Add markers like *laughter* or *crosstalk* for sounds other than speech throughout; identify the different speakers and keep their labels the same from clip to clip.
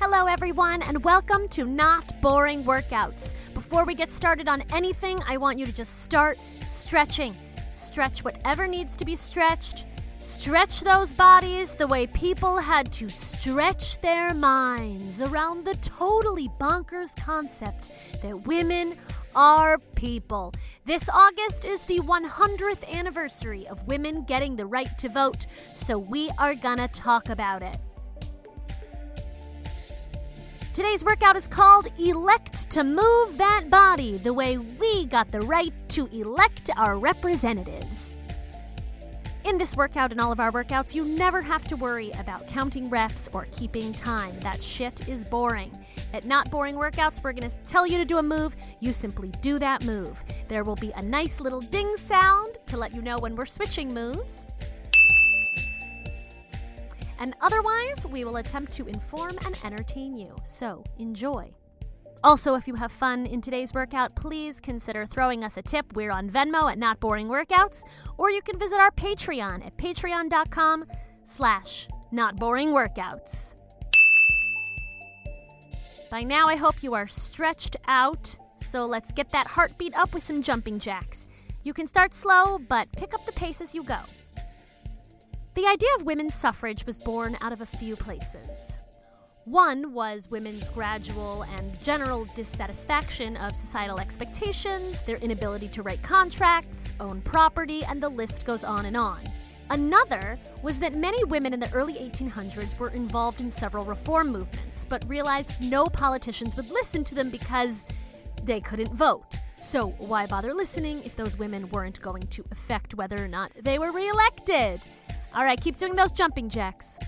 Speaker 1: Hello, everyone, and welcome to Not Boring Workouts. Before we get started on anything, I want you to just start stretching. Stretch whatever needs to be stretched. Stretch those bodies the way people had to stretch their minds around the totally bonkers concept that women are people. This August is the 100th anniversary of women getting the right to vote, so we are gonna talk about it. Today's workout is called Elect to Move That Body, the way we got the right to elect our representatives. In this workout and all of our workouts, you never have to worry about counting reps or keeping time. That shit is boring. At Not Boring Workouts, we're to tell you to do a move. You simply do that move. There will be a nice little ding sound to let you know when we're switching moves. And otherwise, we will attempt to inform and entertain you. So enjoy. Also, if you have fun in today's workout, please consider throwing us a tip. We're on Venmo at Not Boring Workouts, or you can visit our Patreon at patreon.com slash Not Boring Workouts. By now, I hope you are stretched out, so let's get that heartbeat up with some jumping jacks. You can start slow, but pick up the pace as you go. The idea of women's suffrage was born out of a few places. One was women's gradual and general dissatisfaction of societal expectations, their inability to write contracts, own property, and the list goes on and on. Another was that many women in the early 1800s were involved in several reform movements, but realized no politicians would listen to them because they couldn't vote. So, why bother listening if those women weren't going to affect whether or not they were reelected? All right, keep doing those jumping jacks.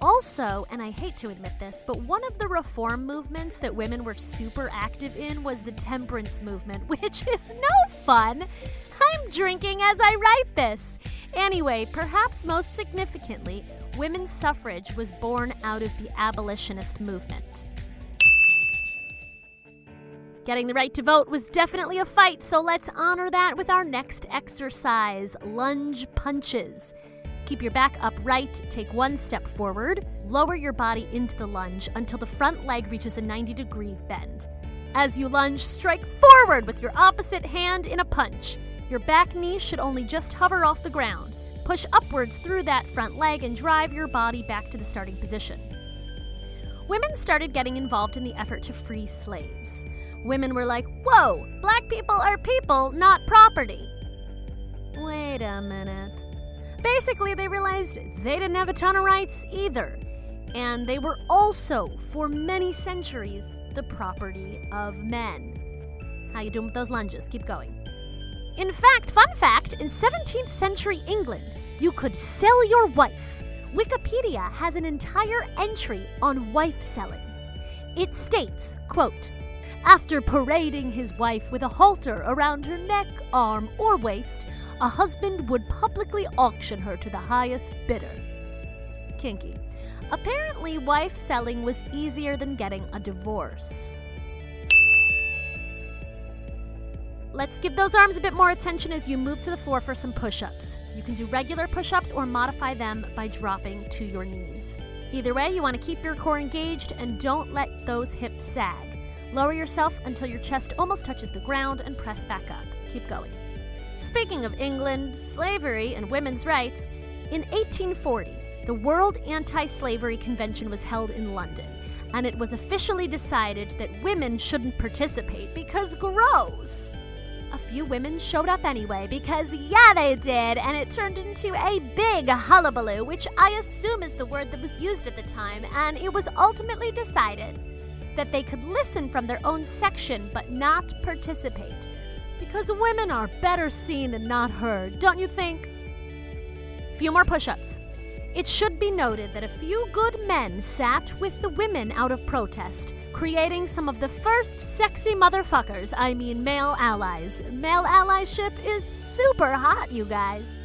Speaker 1: Also, and I hate to admit this, but one of the reform movements that women were super active in was the temperance movement, *laughs* which is no fun. I'm drinking as I write this. Anyway, perhaps most significantly, women's suffrage was born out of the abolitionist movement. Getting the right to vote was definitely a fight, so let's honor that with our next exercise lunge punches. Keep your back upright, take one step forward, lower your body into the lunge until the front leg reaches a 90 degree bend. As you lunge, strike forward with your opposite hand in a punch. Your back knee should only just hover off the ground. Push upwards through that front leg and drive your body back to the starting position. Women started getting involved in the effort to free slaves. Women were like, whoa, black people are people, not property. Wait a minute. Basically, they realized they didn't have a ton of rights either. And they were also, for many centuries, the property of men. How you doing with those lunges? Keep going. In fact, fun fact, in 17th century England, you could sell your wife. Wikipedia has an entire entry on wife selling. It states, quote, after parading his wife with a halter around her neck, arm, or waist, a husband would publicly auction her to the highest bidder. Kinky. Apparently, wife selling was easier than getting a divorce. Let's give those arms a bit more attention as you move to the floor for some push ups. You can do regular push ups or modify them by dropping to your knees. Either way, you want to keep your core engaged and don't let those hips sag. Lower yourself until your chest almost touches the ground and press back up. Keep going. Speaking of England, slavery, and women's rights, in 1840, the World Anti Slavery Convention was held in London, and it was officially decided that women shouldn't participate because gross. A few women showed up anyway because, yeah, they did, and it turned into a big hullabaloo, which I assume is the word that was used at the time, and it was ultimately decided that they could listen from their own section but not participate. Because women are better seen and not heard, don't you think? Few more push ups. It should be noted that a few good men sat with the women out of protest, creating some of the first sexy motherfuckers, I mean male allies. Male allyship is super hot, you guys.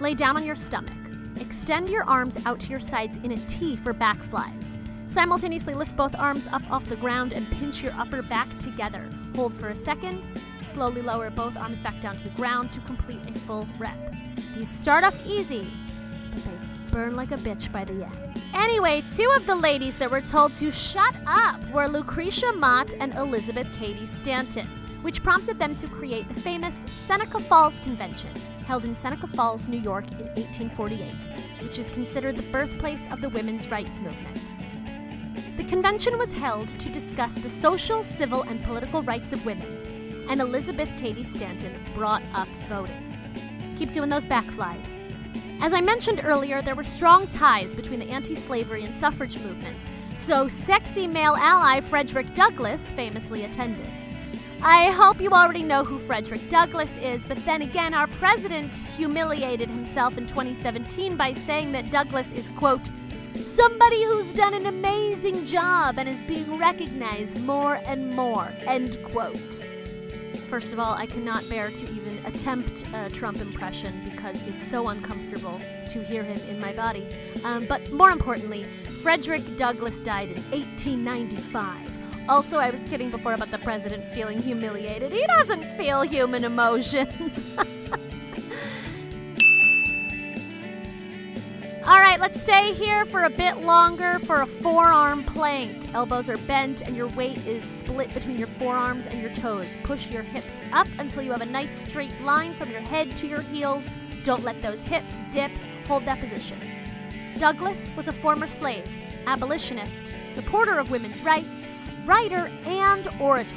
Speaker 1: Lay down on your stomach. Extend your arms out to your sides in a T for back flies. Simultaneously lift both arms up off the ground and pinch your upper back together. Hold for a second. Slowly lower both arms back down to the ground to complete a full rep. These start off easy, but they burn like a bitch by the end. Anyway, two of the ladies that were told to shut up were Lucretia Mott and Elizabeth Cady Stanton, which prompted them to create the famous Seneca Falls Convention, held in Seneca Falls, New York in 1848, which is considered the birthplace of the women's rights movement. The convention was held to discuss the social, civil, and political rights of women, and Elizabeth Cady Stanton brought up voting. Keep doing those backflies. As I mentioned earlier, there were strong ties between the anti slavery and suffrage movements, so sexy male ally Frederick Douglass famously attended. I hope you already know who Frederick Douglass is, but then again, our president humiliated himself in 2017 by saying that Douglass is, quote, somebody who's done an amazing job and is being recognized more and more, end quote. First of all, I cannot bear to even attempt a Trump impression because it's so uncomfortable to hear him in my body. Um, but more importantly, Frederick Douglass died in 1895. Also, I was kidding before about the president feeling humiliated. He doesn't feel human emotions. *laughs* All right, let's stay here for a bit longer for a forearm plank. Elbows are bent and your weight is split between your forearms and your toes. Push your hips up until you have a nice straight line from your head to your heels. Don't let those hips dip. Hold that position. Douglass was a former slave, abolitionist, supporter of women's rights, writer, and orator.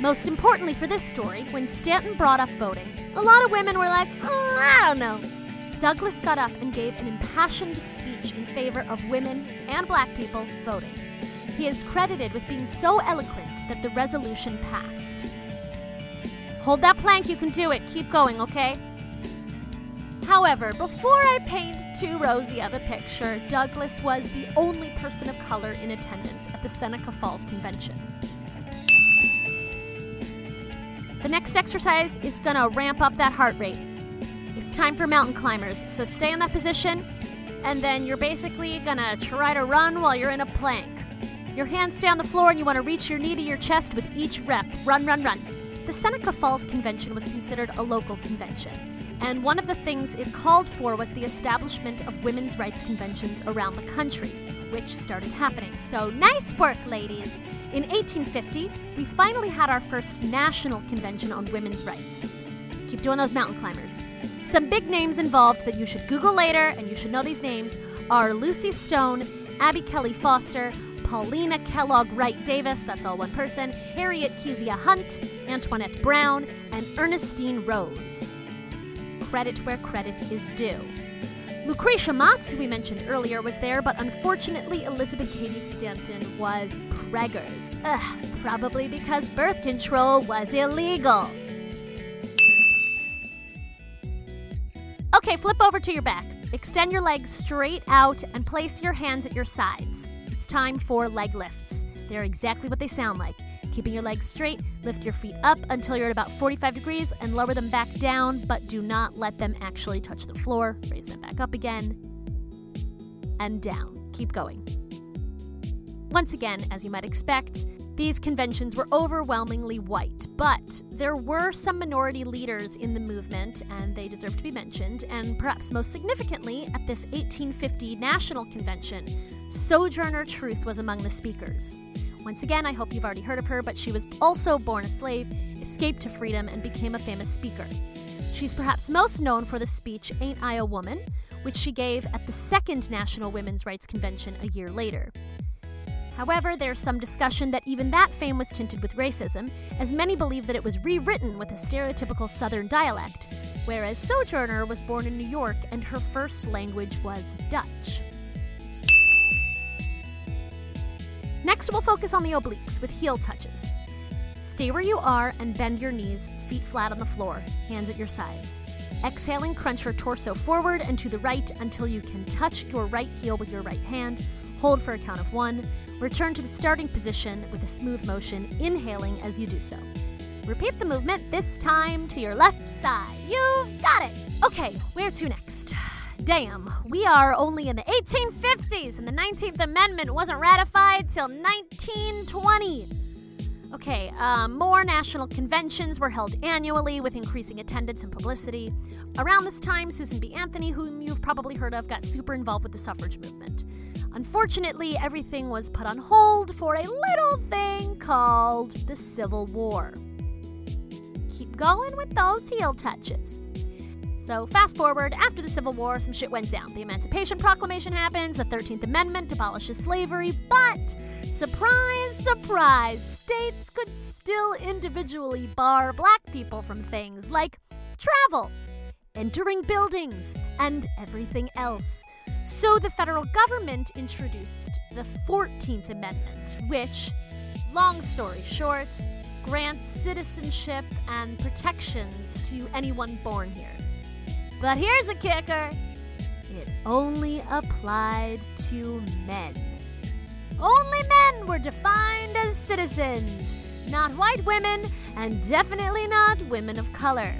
Speaker 1: Most importantly for this story, when Stanton brought up voting, a lot of women were like, oh, I don't know. Douglass got up and gave an impassioned speech in favor of women and black people voting. He is credited with being so eloquent that the resolution passed. Hold that plank, you can do it. Keep going, okay? However, before I paint too rosy of a picture, Douglass was the only person of color in attendance at the Seneca Falls Convention. The next exercise is to ramp up that heart rate. It's time for mountain climbers, so stay in that position, and then you're basically gonna try to run while you're in a plank. Your hands stay on the floor and you wanna reach your knee to your chest with each rep. Run, run, run. The Seneca Falls Convention was considered a local convention, and one of the things it called for was the establishment of women's rights conventions around the country, which started happening. So nice work, ladies! In 1850, we finally had our first national convention on women's rights. Keep doing those mountain climbers. Some big names involved that you should Google later, and you should know these names, are Lucy Stone, Abby Kelley Foster, Paulina Kellogg Wright Davis, that's all one person, Harriet Kezia Hunt, Antoinette Brown, and Ernestine Rose. Credit where credit is due. Lucretia Mott, who we mentioned earlier, was there, but unfortunately, Elizabeth Cady Stanton was preggers. Ugh, probably because birth control was illegal. Okay, flip over to your back. Extend your legs straight out and place your hands at your sides. It's time for leg lifts. They're exactly what they sound like. Keeping your legs straight, lift your feet up until you're at about 45 degrees and lower them back down, but do not let them actually touch the floor. Raise them back up again and down. Keep going. Once again, as you might expect, these conventions were overwhelmingly white, but there were some minority leaders in the movement, and they deserve to be mentioned. And perhaps most significantly, at this 1850 National Convention, Sojourner Truth was among the speakers. Once again, I hope you've already heard of her, but she was also born a slave, escaped to freedom, and became a famous speaker. She's perhaps most known for the speech Ain't I a Woman, which she gave at the second National Women's Rights Convention a year later. However, there's some discussion that even that fame was tinted with racism, as many believe that it was rewritten with a stereotypical Southern dialect, whereas Sojourner was born in New York and her first language was Dutch. Next, we'll focus on the obliques with heel touches. Stay where you are and bend your knees, feet flat on the floor, hands at your sides. Exhaling, crunch your torso forward and to the right until you can touch your right heel with your right hand. Hold for a count of one. Return to the starting position with a smooth motion, inhaling as you do so. Repeat the movement, this time to your left side. You've got it! Okay, where to next? Damn, we are only in the 1850s and the 19th Amendment wasn't ratified till 1920. Okay, um, more national conventions were held annually with increasing attendance and publicity. Around this time, Susan B. Anthony, whom you've probably heard of, got super involved with the suffrage movement. Unfortunately, everything was put on hold for a little thing called the Civil War. Keep going with those heel touches. So, fast forward, after the Civil War, some shit went down. The Emancipation Proclamation happens, the 13th Amendment abolishes slavery, but surprise, surprise, states could still individually bar black people from things like travel, entering buildings, and everything else. So, the federal government introduced the 14th Amendment, which, long story short, grants citizenship and protections to anyone born here. But here's a kicker it only applied to men. Only men were defined as citizens, not white women, and definitely not women of color.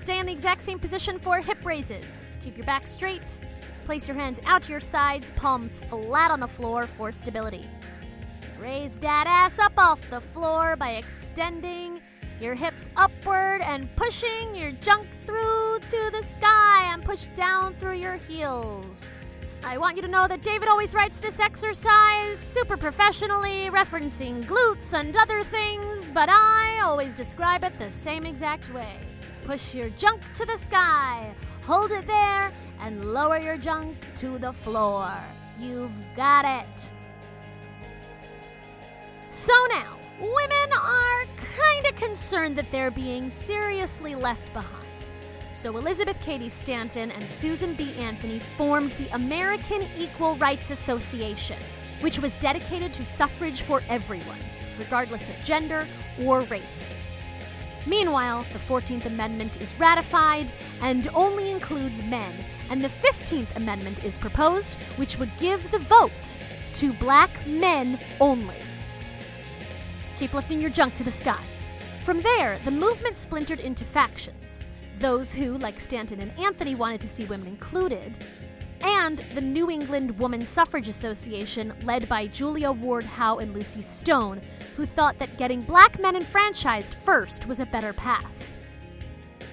Speaker 1: Stay in the exact same position for hip raises. Keep your back straight. Place your hands out to your sides, palms flat on the floor for stability. Raise that ass up off the floor by extending your hips upward and pushing your junk through to the sky and push down through your heels. I want you to know that David always writes this exercise super professionally, referencing glutes and other things, but I always describe it the same exact way. Push your junk to the sky, hold it there, and lower your junk to the floor. You've got it. So now, women are kinda concerned that they're being seriously left behind. So Elizabeth Cady Stanton and Susan B. Anthony formed the American Equal Rights Association, which was dedicated to suffrage for everyone, regardless of gender or race. Meanwhile, the 14th Amendment is ratified and only includes men, and the 15th Amendment is proposed, which would give the vote to black men only. Keep lifting your junk to the sky. From there, the movement splintered into factions those who, like Stanton and Anthony, wanted to see women included, and the New England Woman Suffrage Association, led by Julia Ward Howe and Lucy Stone, who thought that getting black men enfranchised first was a better path.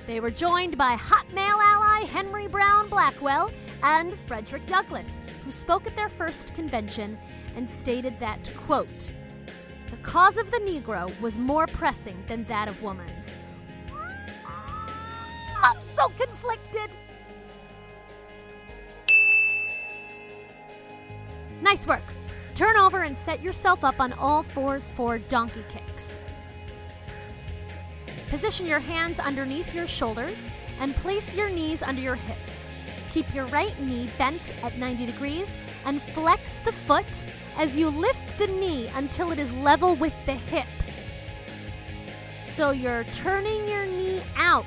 Speaker 1: They were joined by hot male ally Henry Browne Blackwell and Frederick Douglass, who spoke at their first convention and stated that, quote, the cause of the Negro was more pressing than that of woman's. So conflicted. Nice work. Turn over and set yourself up on all fours for donkey kicks. Position your hands underneath your shoulders and place your knees under your hips. Keep your right knee bent at 90 degrees and flex the foot as you lift the knee until it is level with the hip. So you're turning your knee out.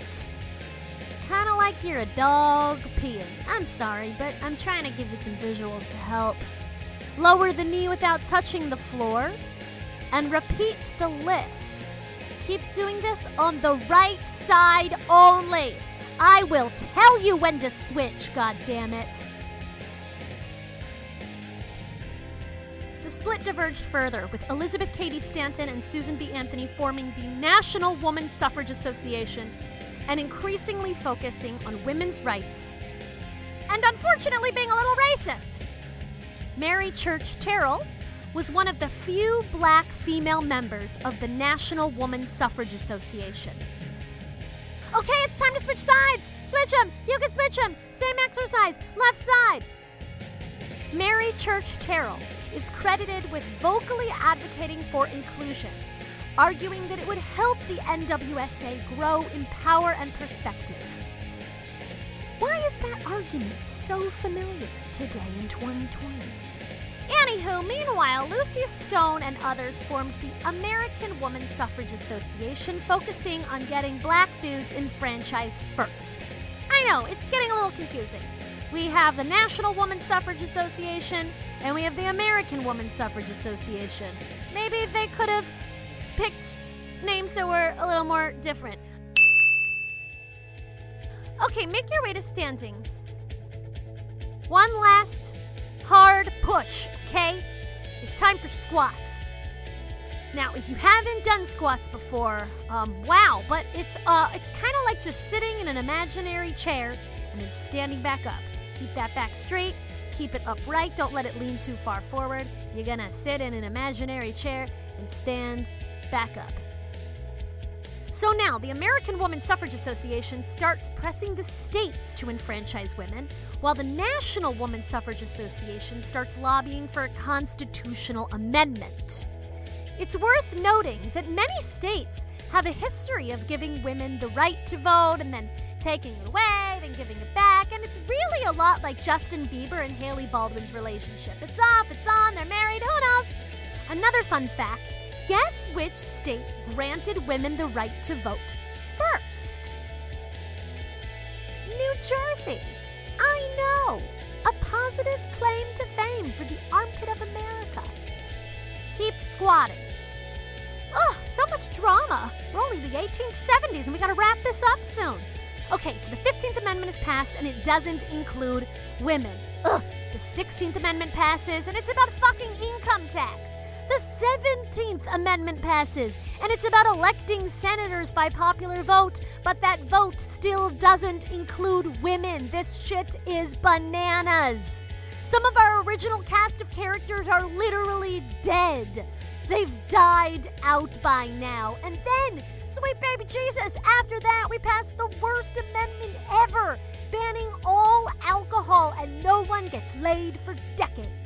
Speaker 1: Like you're a dog peeing. I'm sorry, but I'm trying to give you some visuals to help. Lower the knee without touching the floor and repeat the lift. Keep doing this on the right side only. I will tell you when to switch, God damn it. The split diverged further, with Elizabeth Cady Stanton and Susan B. Anthony forming the National Woman Suffrage Association and increasingly focusing on women's rights. And unfortunately, being a little racist. Mary Church Terrell was one of the few black female members of the National Woman Suffrage Association. Okay, it's time to switch sides! Switch them! You can switch them! Same exercise, left side! Mary Church Terrell is credited with vocally advocating for inclusion, arguing that it would help the NWSA grow in power and perspective. Why is that argument so familiar today in 2020? Anywho, meanwhile, Lucy Stone and others formed the American Woman Suffrage Association, focusing on getting black dudes enfranchised first. I know, it's getting a little confusing. We have the National Woman Suffrage Association, and we have the American Woman Suffrage Association. Maybe they could have picked names that were a little more different. Okay, make your way to standing. One last hard push, okay? It's time for squats. Now, if you haven't done squats before, um, wow, but it's uh, it's kind of like just sitting in an imaginary chair and then standing back up. Keep that back straight, keep it upright, don't let it lean too far forward. You're gonna sit in an imaginary chair and stand back up. So now, the American Woman Suffrage Association starts pressing the states to enfranchise women, while the National Woman Suffrage Association starts lobbying for a constitutional amendment. It's worth noting that many states have a history of giving women the right to vote and then taking it away, then giving it back, and it's really a lot like Justin Bieber and Hailey Baldwin's relationship. It's off, it's on, they're married, who knows? Another fun fact Guess which state granted women the right to vote first? New Jersey. I know. A positive claim to fame for the armpit of America. Keep squatting. Oh, so much drama. We're only the 1870s and we gotta wrap this up soon. Okay, so the 15th Amendment is passed and it doesn't include women. Ugh. The 16th Amendment passes and it's about fucking income tax. The 17th Amendment passes, and it's about electing senators by popular vote, but that vote still doesn't include women. This shit is bananas. Some of our original cast of characters are literally dead. They've died out by now. And then, sweet baby Jesus, after that, we passed the worst amendment ever, banning all alcohol, and no one gets laid for decades.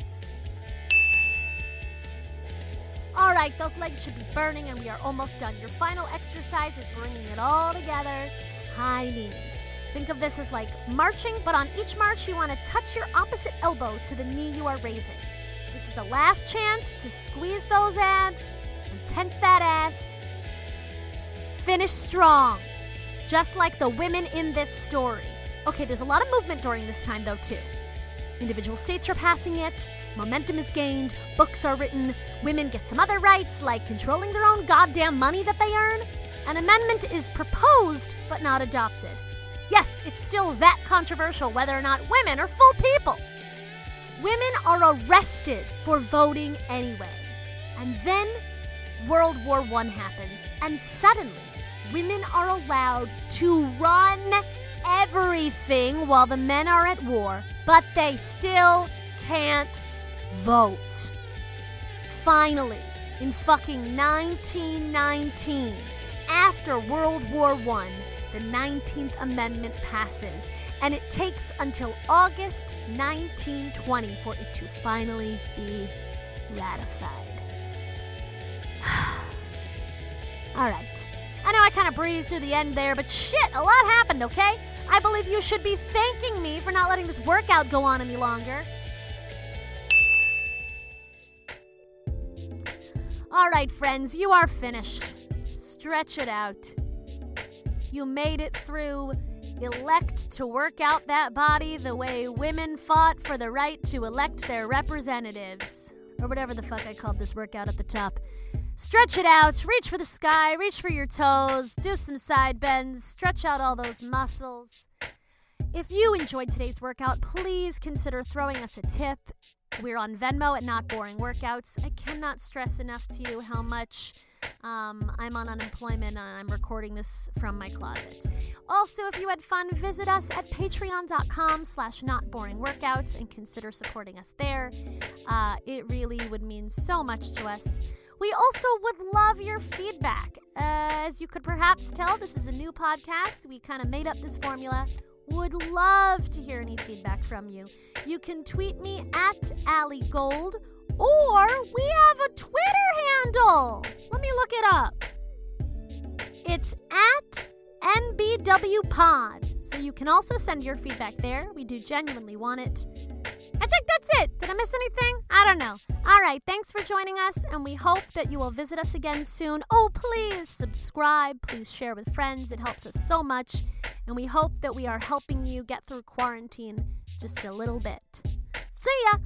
Speaker 1: Those legs should be burning, and we are almost done. Your final exercise is bringing it all together high knees. Think of this as like marching, but on each march, you want to touch your opposite elbow to the knee you are raising. This is the last chance to squeeze those abs and tense that ass. Finish strong, just like the women in this story. Okay, there's a lot of movement during this time, though, too. Individual states are passing it, momentum is gained, books are written, women get some other rights like controlling their own goddamn money that they earn. An amendment is proposed but not adopted. Yes, it's still that controversial whether or not women are full people. Women are arrested for voting anyway. And then World War I happens, and suddenly women are allowed to run everything while the men are at war, but they still can't vote. Finally, in fucking 1919, after World War I, the 19th Amendment passes, and it takes until August 1920 for it to finally be ratified. *sighs* All right. I know I kind of breezed through the end there, but shit, a lot happened, okay? I believe you should be thanking me for not letting this workout go on any longer. All right, friends, you are finished. Stretch it out. You made it through. Elect to work out that body the way women fought for the right to elect their representatives. Or whatever the fuck I called this workout at the top. Stretch it out, reach for the sky, reach for your toes, do some side bends, stretch out all those muscles. If you enjoyed today's workout, please consider throwing us a tip. We're on Venmo at Not Boring Workouts. I cannot stress enough to you how much um, I'm on unemployment and I'm recording this from my closet. Also, if you had fun, visit us at patreon.com slash notboringworkouts and consider supporting us there. Uh, it really would mean so much to us. We also would love your feedback. Uh, as you could perhaps tell, this is a new podcast. We kind of made up this formula. Would love to hear any feedback from you. You can tweet me at Allie Gold, or we have a Twitter handle. Let me look it up. It's at NBW Pod. So you can also send your feedback there. We do genuinely want it. I think that's it. Did I miss anything? I don't know. All right, thanks for joining us, and we hope that you will visit us again soon. Oh, please subscribe. Please share with friends. It helps us so much. And we hope that we are helping you get through quarantine just a little bit. See ya!